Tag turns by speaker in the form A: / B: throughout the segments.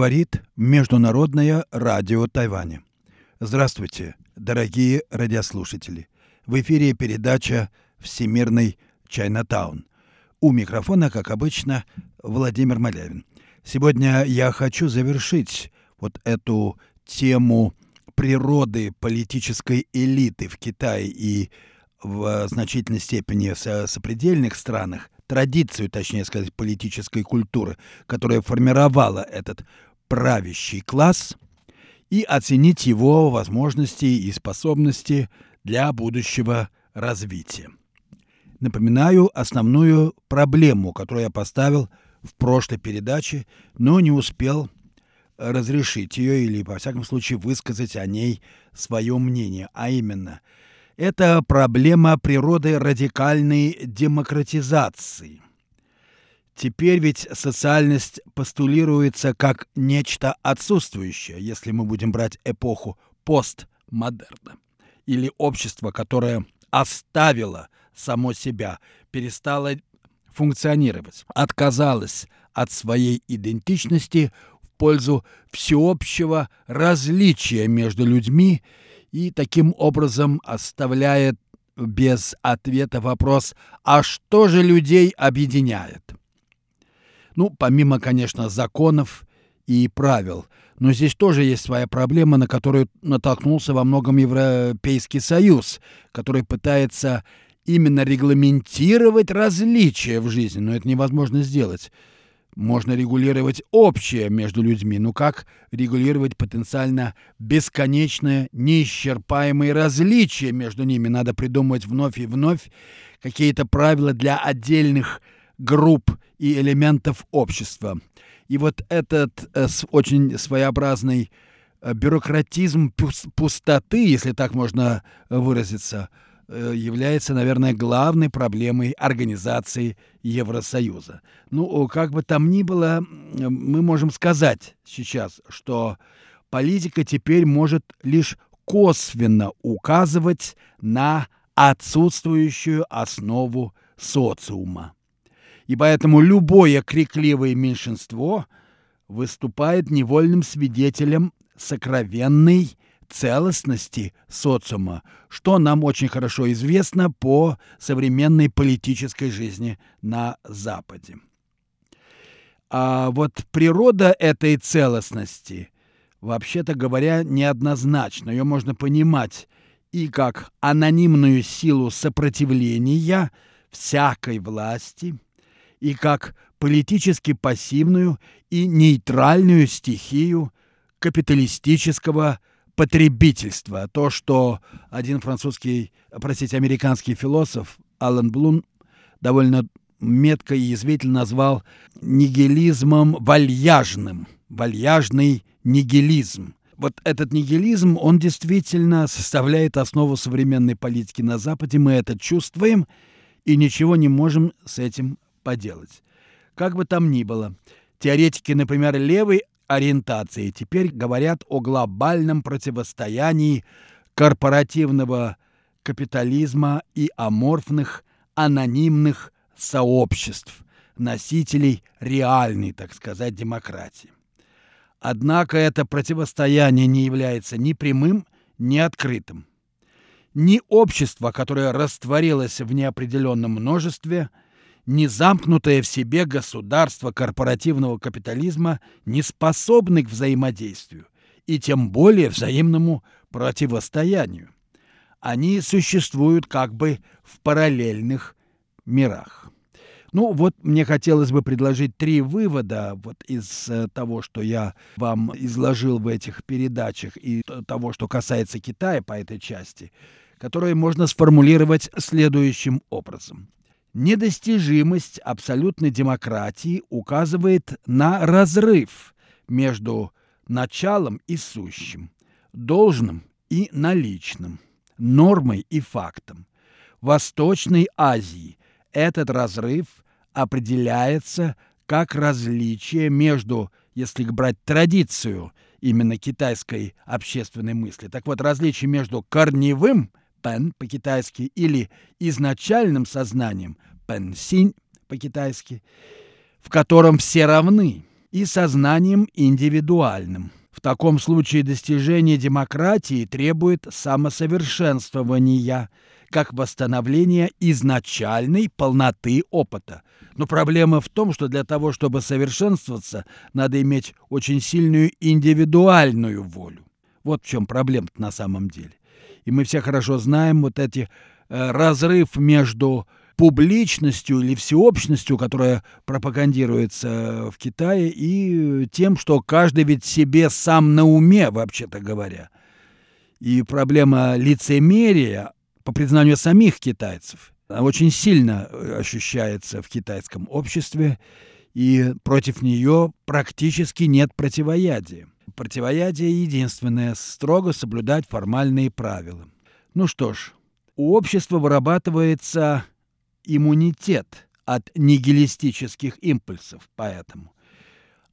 A: Говорит Международное радио Тайваня. Здравствуйте, дорогие радиослушатели. В эфире передача «Всемирный Чайнатаун». У микрофона, как обычно, Владимир Малявин. Сегодня я хочу завершить вот эту тему природы политической элиты в Китае и в значительной степени в сопредельных странах, традицию, точнее сказать, политической культуры, которая формировала этот правящий класс, и оценить его возможности и способности для будущего развития. Напоминаю основную проблему, которую я поставил в прошлой передаче, но не успел разрешить ее или, во всяком случае, высказать о ней свое мнение, а именно, это проблема природы радикальной демократизации. Теперь ведь социальность постулируется как нечто отсутствующее, если мы будем брать эпоху постмодерна, или общество, которое оставило само себя, перестало функционировать, отказалось от своей идентичности в пользу всеобщего различия между людьми и таким образом оставляет без ответа вопрос «А что же людей объединяет?» Ну, помимо, конечно, законов и правил. Но здесь тоже есть своя проблема, на которую натолкнулся во многом Европейский Союз, который пытается именно регламентировать различия в жизни, но это невозможно сделать. Можно регулировать общее между людьми, но как регулировать потенциально бесконечное, неисчерпаемые различия между ними? Надо придумывать вновь и вновь какие-то правила для отдельных групп и элементов общества. И вот этот э, очень своеобразный э, бюрократизм пустоты, если так можно выразиться, э, является, наверное, главной проблемой организации Евросоюза. Ну, как бы там ни было, мы можем сказать сейчас, что политика теперь может лишь косвенно указывать на отсутствующую основу социума. И поэтому любое крикливое меньшинство выступает невольным свидетелем сокровенной целостности социума, что нам очень хорошо известно по современной политической жизни на Западе. А вот природа этой целостности, вообще-то говоря, неоднозначна. Ее можно понимать и как анонимную силу сопротивления всякой власти – и как политически пассивную и нейтральную стихию капиталистического потребительства. То, что один французский, простите, американский философ Алан Блум довольно метко и язвительно назвал нигилизмом вальяжным. Вальяжный нигилизм. Вот этот нигилизм, он действительно составляет основу современной политики на Западе. Мы это чувствуем и ничего не можем с этим поделать. Как бы там ни было, теоретики, например, левой ориентации теперь говорят о глобальном противостоянии корпоративного капитализма и аморфных анонимных сообществ, носителей реальной, так сказать, демократии. Однако это противостояние не является ни прямым, ни открытым. Ни общество, которое растворилось в неопределенном множестве – не замкнутое в себе государство корпоративного капитализма не способны к взаимодействию и тем более взаимному противостоянию. Они существуют как бы в параллельных мирах. Ну вот мне хотелось бы предложить три вывода вот из э, того, что я вам изложил в этих передачах и того, что касается Китая по этой части, которые можно сформулировать следующим образом. Недостижимость абсолютной демократии указывает на разрыв между началом и сущим, должным и наличным, нормой и фактом. В Восточной Азии этот разрыв определяется как различие между, если брать традицию именно китайской общественной мысли, так вот различие между корневым пен по-китайски или изначальным сознанием пен синь по-китайски, в котором все равны, и сознанием индивидуальным. В таком случае достижение демократии требует самосовершенствования, как восстановления изначальной полноты опыта. Но проблема в том, что для того, чтобы совершенствоваться, надо иметь очень сильную индивидуальную волю. Вот в чем проблема на самом деле. И мы все хорошо знаем вот эти э, разрыв между публичностью или всеобщностью, которая пропагандируется в Китае, и тем, что каждый ведь себе сам на уме, вообще-то говоря. И проблема лицемерия, по признанию самих китайцев, очень сильно ощущается в китайском обществе, и против нее практически нет противоядия. Противоядие единственное – строго соблюдать формальные правила. Ну что ж, у общества вырабатывается иммунитет от нигилистических импульсов, поэтому,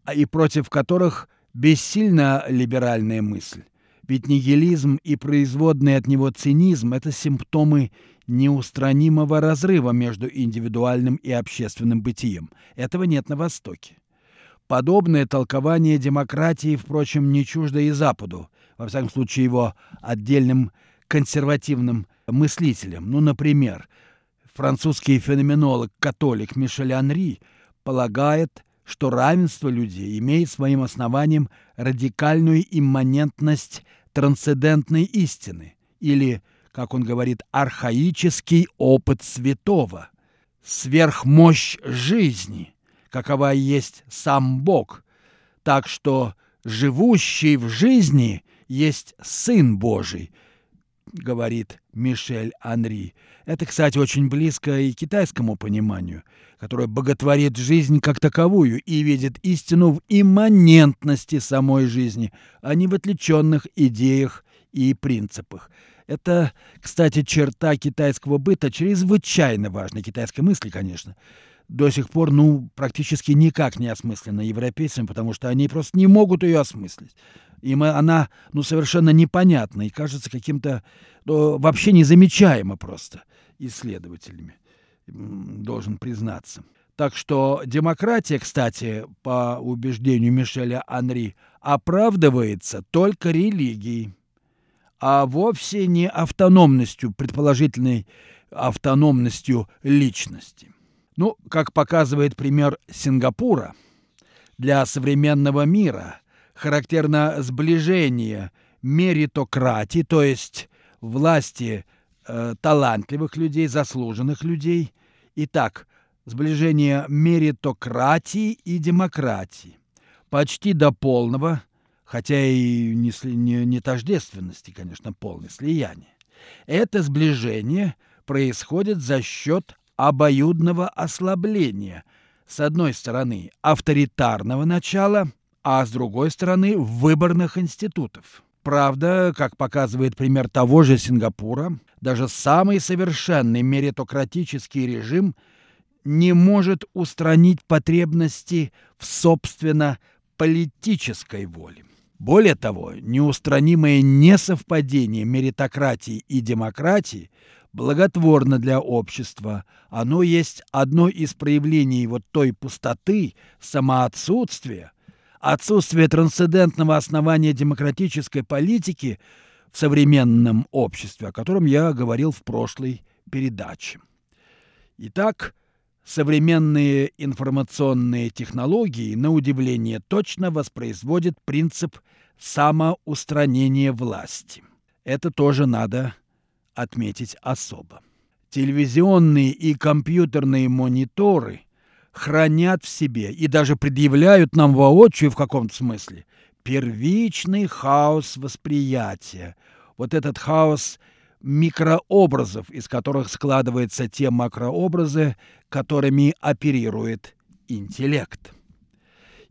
A: а и против которых бессильна либеральная мысль. Ведь нигилизм и производный от него цинизм – это симптомы неустранимого разрыва между индивидуальным и общественным бытием. Этого нет на Востоке. Подобное толкование демократии, впрочем, не чуждо и Западу, во всяком случае его отдельным консервативным мыслителям. Ну, например, французский феноменолог-католик Мишель Анри полагает, что равенство людей имеет своим основанием радикальную имманентность трансцендентной истины или, как он говорит, архаический опыт святого, сверхмощь жизни, какова есть сам Бог, так что живущий в жизни есть Сын Божий – говорит Мишель Анри. Это, кстати, очень близко и китайскому пониманию, которое боготворит жизнь как таковую и видит истину в имманентности самой жизни, а не в отвлеченных идеях и принципах. Это, кстати, черта китайского быта, чрезвычайно важной китайской мысли, конечно, до сих пор, ну, практически никак не осмыслена европейцами, потому что они просто не могут ее осмыслить. Им она, ну, совершенно непонятна и кажется каким-то ну, вообще незамечаемо просто исследователями, должен признаться. Так что демократия, кстати, по убеждению Мишеля Анри, оправдывается только религией, а вовсе не автономностью, предположительной автономностью личности. Ну, как показывает пример Сингапура, для современного мира характерно сближение меритократии, то есть власти э, талантливых людей, заслуженных людей. Итак, сближение меритократии и демократии. Почти до полного, хотя и не, не, не тождественности, конечно, полное слияние. Это сближение происходит за счет обоюдного ослабления, с одной стороны, авторитарного начала, а с другой стороны, выборных институтов. Правда, как показывает пример того же Сингапура, даже самый совершенный меритократический режим не может устранить потребности в собственно политической воле. Более того, неустранимое несовпадение меритократии и демократии благотворно для общества. Оно есть одно из проявлений вот той пустоты, самоотсутствия, отсутствия трансцендентного основания демократической политики в современном обществе, о котором я говорил в прошлой передаче. Итак, современные информационные технологии, на удивление, точно воспроизводят принцип самоустранения власти. Это тоже надо отметить особо. Телевизионные и компьютерные мониторы хранят в себе и даже предъявляют нам воочию в каком-то смысле первичный хаос восприятия. Вот этот хаос микрообразов, из которых складываются те макрообразы, которыми оперирует интеллект.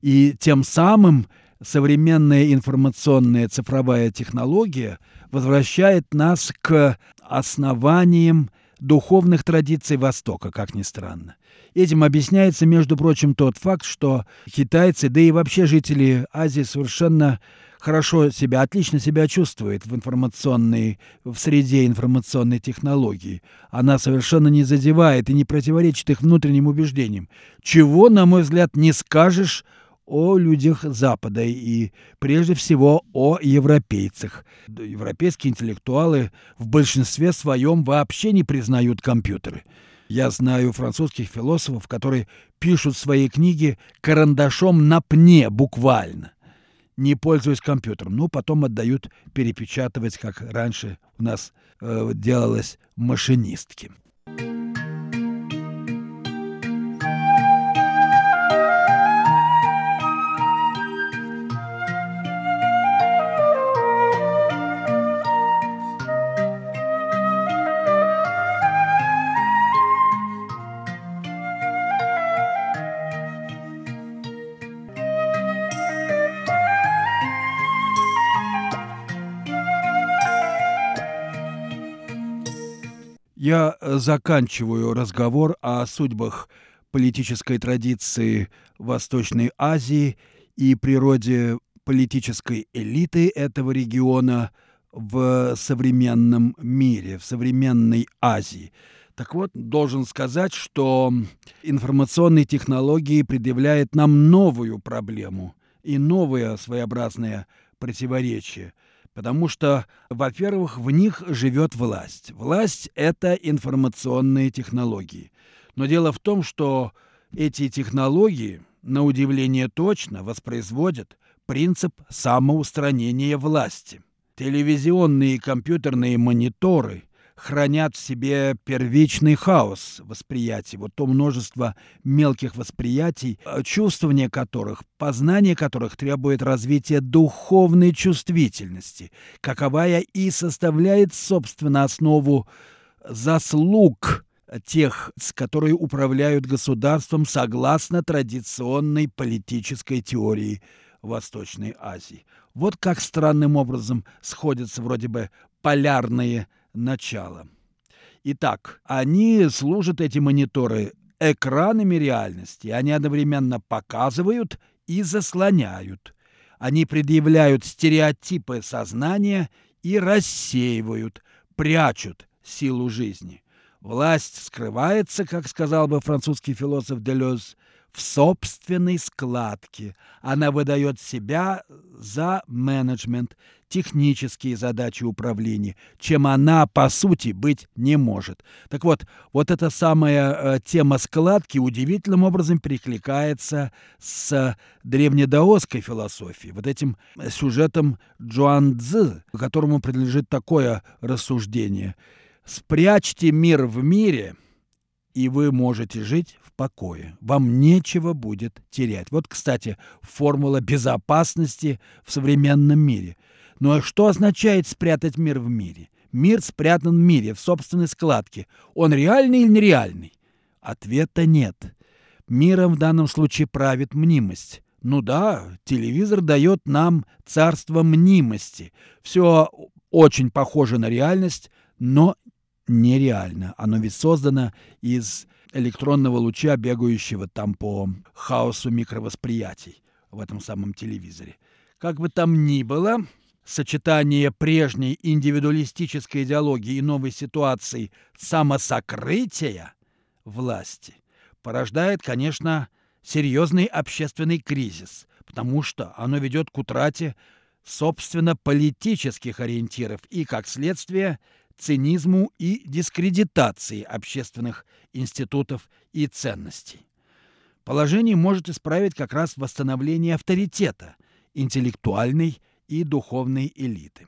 A: И тем самым современная информационная цифровая технология возвращает нас к основаниям духовных традиций Востока, как ни странно. Этим объясняется, между прочим, тот факт, что китайцы, да и вообще жители Азии совершенно хорошо себя, отлично себя чувствуют в информационной, в среде информационной технологии. Она совершенно не задевает и не противоречит их внутренним убеждениям. Чего, на мой взгляд, не скажешь о людях Запада и прежде всего о европейцах. Европейские интеллектуалы в большинстве своем вообще не признают компьютеры. Я знаю французских философов, которые пишут свои книги карандашом на пне буквально, не пользуясь компьютером. Ну, потом отдают перепечатывать, как раньше у нас э, делалось машинистки. Заканчиваю разговор о судьбах политической традиции Восточной Азии и природе политической элиты этого региона в современном мире, в современной Азии. Так вот, должен сказать, что информационные технологии предъявляют нам новую проблему и новое своеобразное противоречие – Потому что, во-первых, в них живет власть. Власть – это информационные технологии. Но дело в том, что эти технологии, на удивление точно, воспроизводят принцип самоустранения власти. Телевизионные и компьютерные мониторы хранят в себе первичный хаос восприятий, вот то множество мелких восприятий, э, чувствование которых, познание которых требует развития духовной чувствительности, каковая и составляет, собственно, основу заслуг тех, с которые управляют государством согласно традиционной политической теории Восточной Азии. Вот как странным образом сходятся вроде бы полярные начала. Итак, они служат, эти мониторы, экранами реальности. Они одновременно показывают и заслоняют. Они предъявляют стереотипы сознания и рассеивают, прячут силу жизни. Власть скрывается, как сказал бы французский философ Делез, в собственной складке. Она выдает себя за менеджмент, технические задачи управления, чем она, по сути, быть не может. Так вот, вот эта самая э, тема складки удивительным образом перекликается с древнедаосской философией, вот этим сюжетом Джуан Цзы, которому принадлежит такое рассуждение. «Спрячьте мир в мире», и вы можете жить покое. Вам нечего будет терять. Вот, кстати, формула безопасности в современном мире. Ну а что означает спрятать мир в мире? Мир спрятан в мире, в собственной складке. Он реальный или нереальный? Ответа нет. Миром в данном случае правит мнимость. Ну да, телевизор дает нам царство мнимости. Все очень похоже на реальность, но нереально. Оно ведь создано из электронного луча, бегающего там по хаосу микровосприятий в этом самом телевизоре. Как бы там ни было, сочетание прежней индивидуалистической идеологии и новой ситуации самосокрытия власти порождает, конечно, серьезный общественный кризис, потому что оно ведет к утрате собственно политических ориентиров и, как следствие, цинизму и дискредитации общественных институтов и ценностей. Положение может исправить как раз восстановление авторитета интеллектуальной и духовной элиты.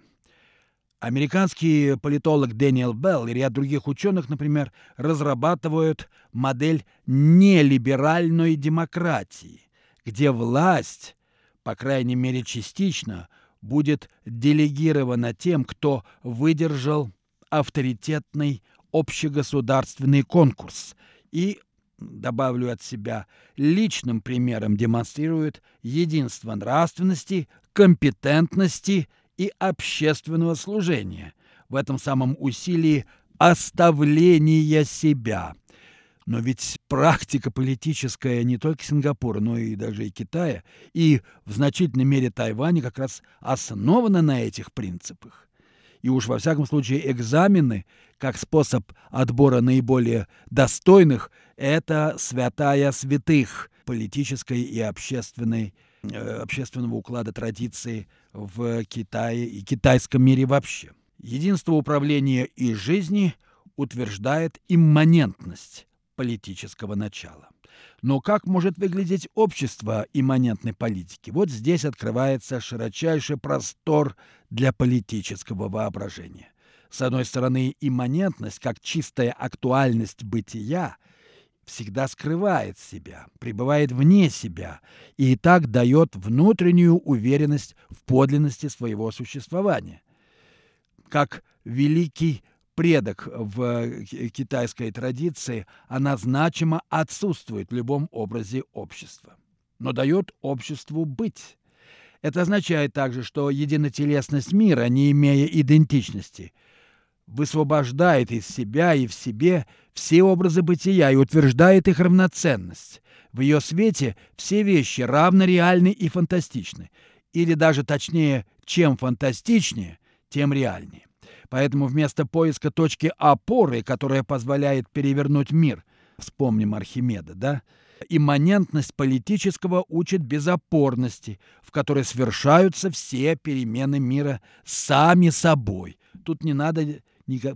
A: Американский политолог Дэниел Белл и ряд других ученых, например, разрабатывают модель нелиберальной демократии, где власть, по крайней мере частично, будет делегирована тем, кто выдержал авторитетный общегосударственный конкурс. И, добавлю от себя, личным примером демонстрирует единство нравственности, компетентности и общественного служения. В этом самом усилии оставления себя. Но ведь практика политическая не только Сингапура, но и даже и Китая, и в значительной мере Тайваня как раз основана на этих принципах и уж во всяком случае экзамены, как способ отбора наиболее достойных, это святая святых политической и общественной э, общественного уклада традиции в Китае и китайском мире вообще. Единство управления и жизни утверждает имманентность политического начала. Но как может выглядеть общество имманентной политики? Вот здесь открывается широчайший простор для политического воображения. С одной стороны, имманентность, как чистая актуальность бытия, всегда скрывает себя, пребывает вне себя и так дает внутреннюю уверенность в подлинности своего существования. Как великий предок в китайской традиции, она значимо отсутствует в любом образе общества, но дает обществу быть. Это означает также, что единотелесность мира, не имея идентичности – высвобождает из себя и в себе все образы бытия и утверждает их равноценность. В ее свете все вещи равно реальны и фантастичны. Или даже точнее, чем фантастичнее, тем реальнее. Поэтому вместо поиска точки опоры, которая позволяет перевернуть мир, вспомним Архимеда, да, имманентность политического учит безопорности, в которой совершаются все перемены мира сами собой. Тут не надо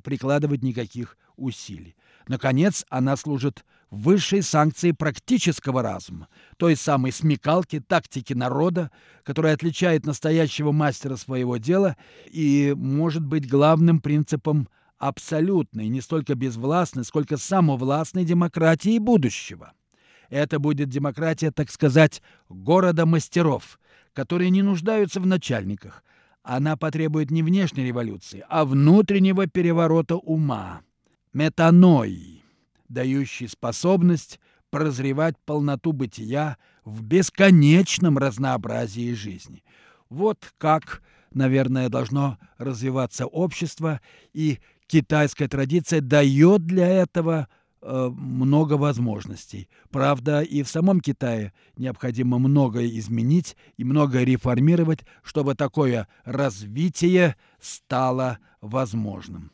A: прикладывать никаких усилий. Наконец, она служит высшей санкцией практического разума, той самой смекалки, тактики народа, которая отличает настоящего мастера своего дела и может быть главным принципом абсолютной, не столько безвластной, сколько самовластной демократии будущего. Это будет демократия, так сказать, города мастеров, которые не нуждаются в начальниках, она потребует не внешней революции, а внутреннего переворота ума, метанои, дающей способность прозревать полноту бытия в бесконечном разнообразии жизни. Вот как, наверное, должно развиваться общество, и китайская традиция дает для этого – Э, много возможностей. Правда, и в самом Китае необходимо многое изменить и многое реформировать, чтобы такое развитие стало возможным.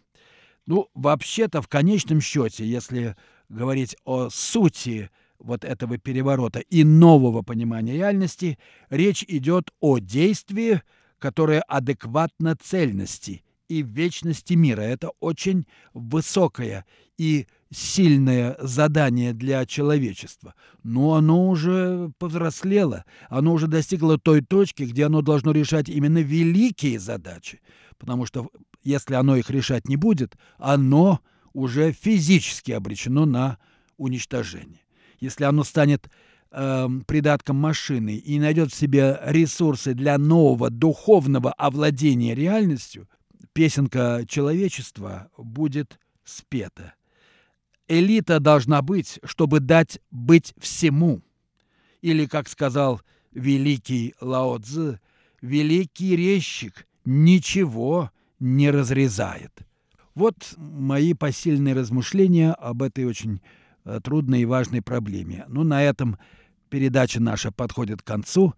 A: Ну, вообще-то, в конечном счете, если говорить о сути вот этого переворота и нового понимания реальности, речь идет о действии, которое адекватно цельности и вечности мира. Это очень высокое и сильное задание для человечества, но оно уже повзрослело, оно уже достигло той точки, где оно должно решать именно великие задачи, потому что если оно их решать не будет, оно уже физически обречено на уничтожение. Если оно станет э, придатком машины и найдет в себе ресурсы для нового духовного овладения реальностью, песенка человечества будет спета. Элита должна быть, чтобы дать быть всему. Или, как сказал великий Лао Цзы, великий резчик ничего не разрезает. Вот мои посильные размышления об этой очень э, трудной и важной проблеме. Ну, на этом передача наша подходит к концу.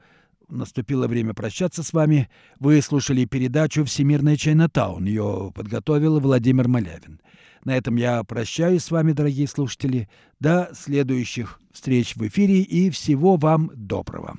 A: Наступило время прощаться с вами. Вы слушали передачу «Всемирная Чайнатаун». Ее подготовил Владимир Малявин. На этом я прощаюсь с вами, дорогие слушатели. До следующих встреч в эфире и всего вам доброго.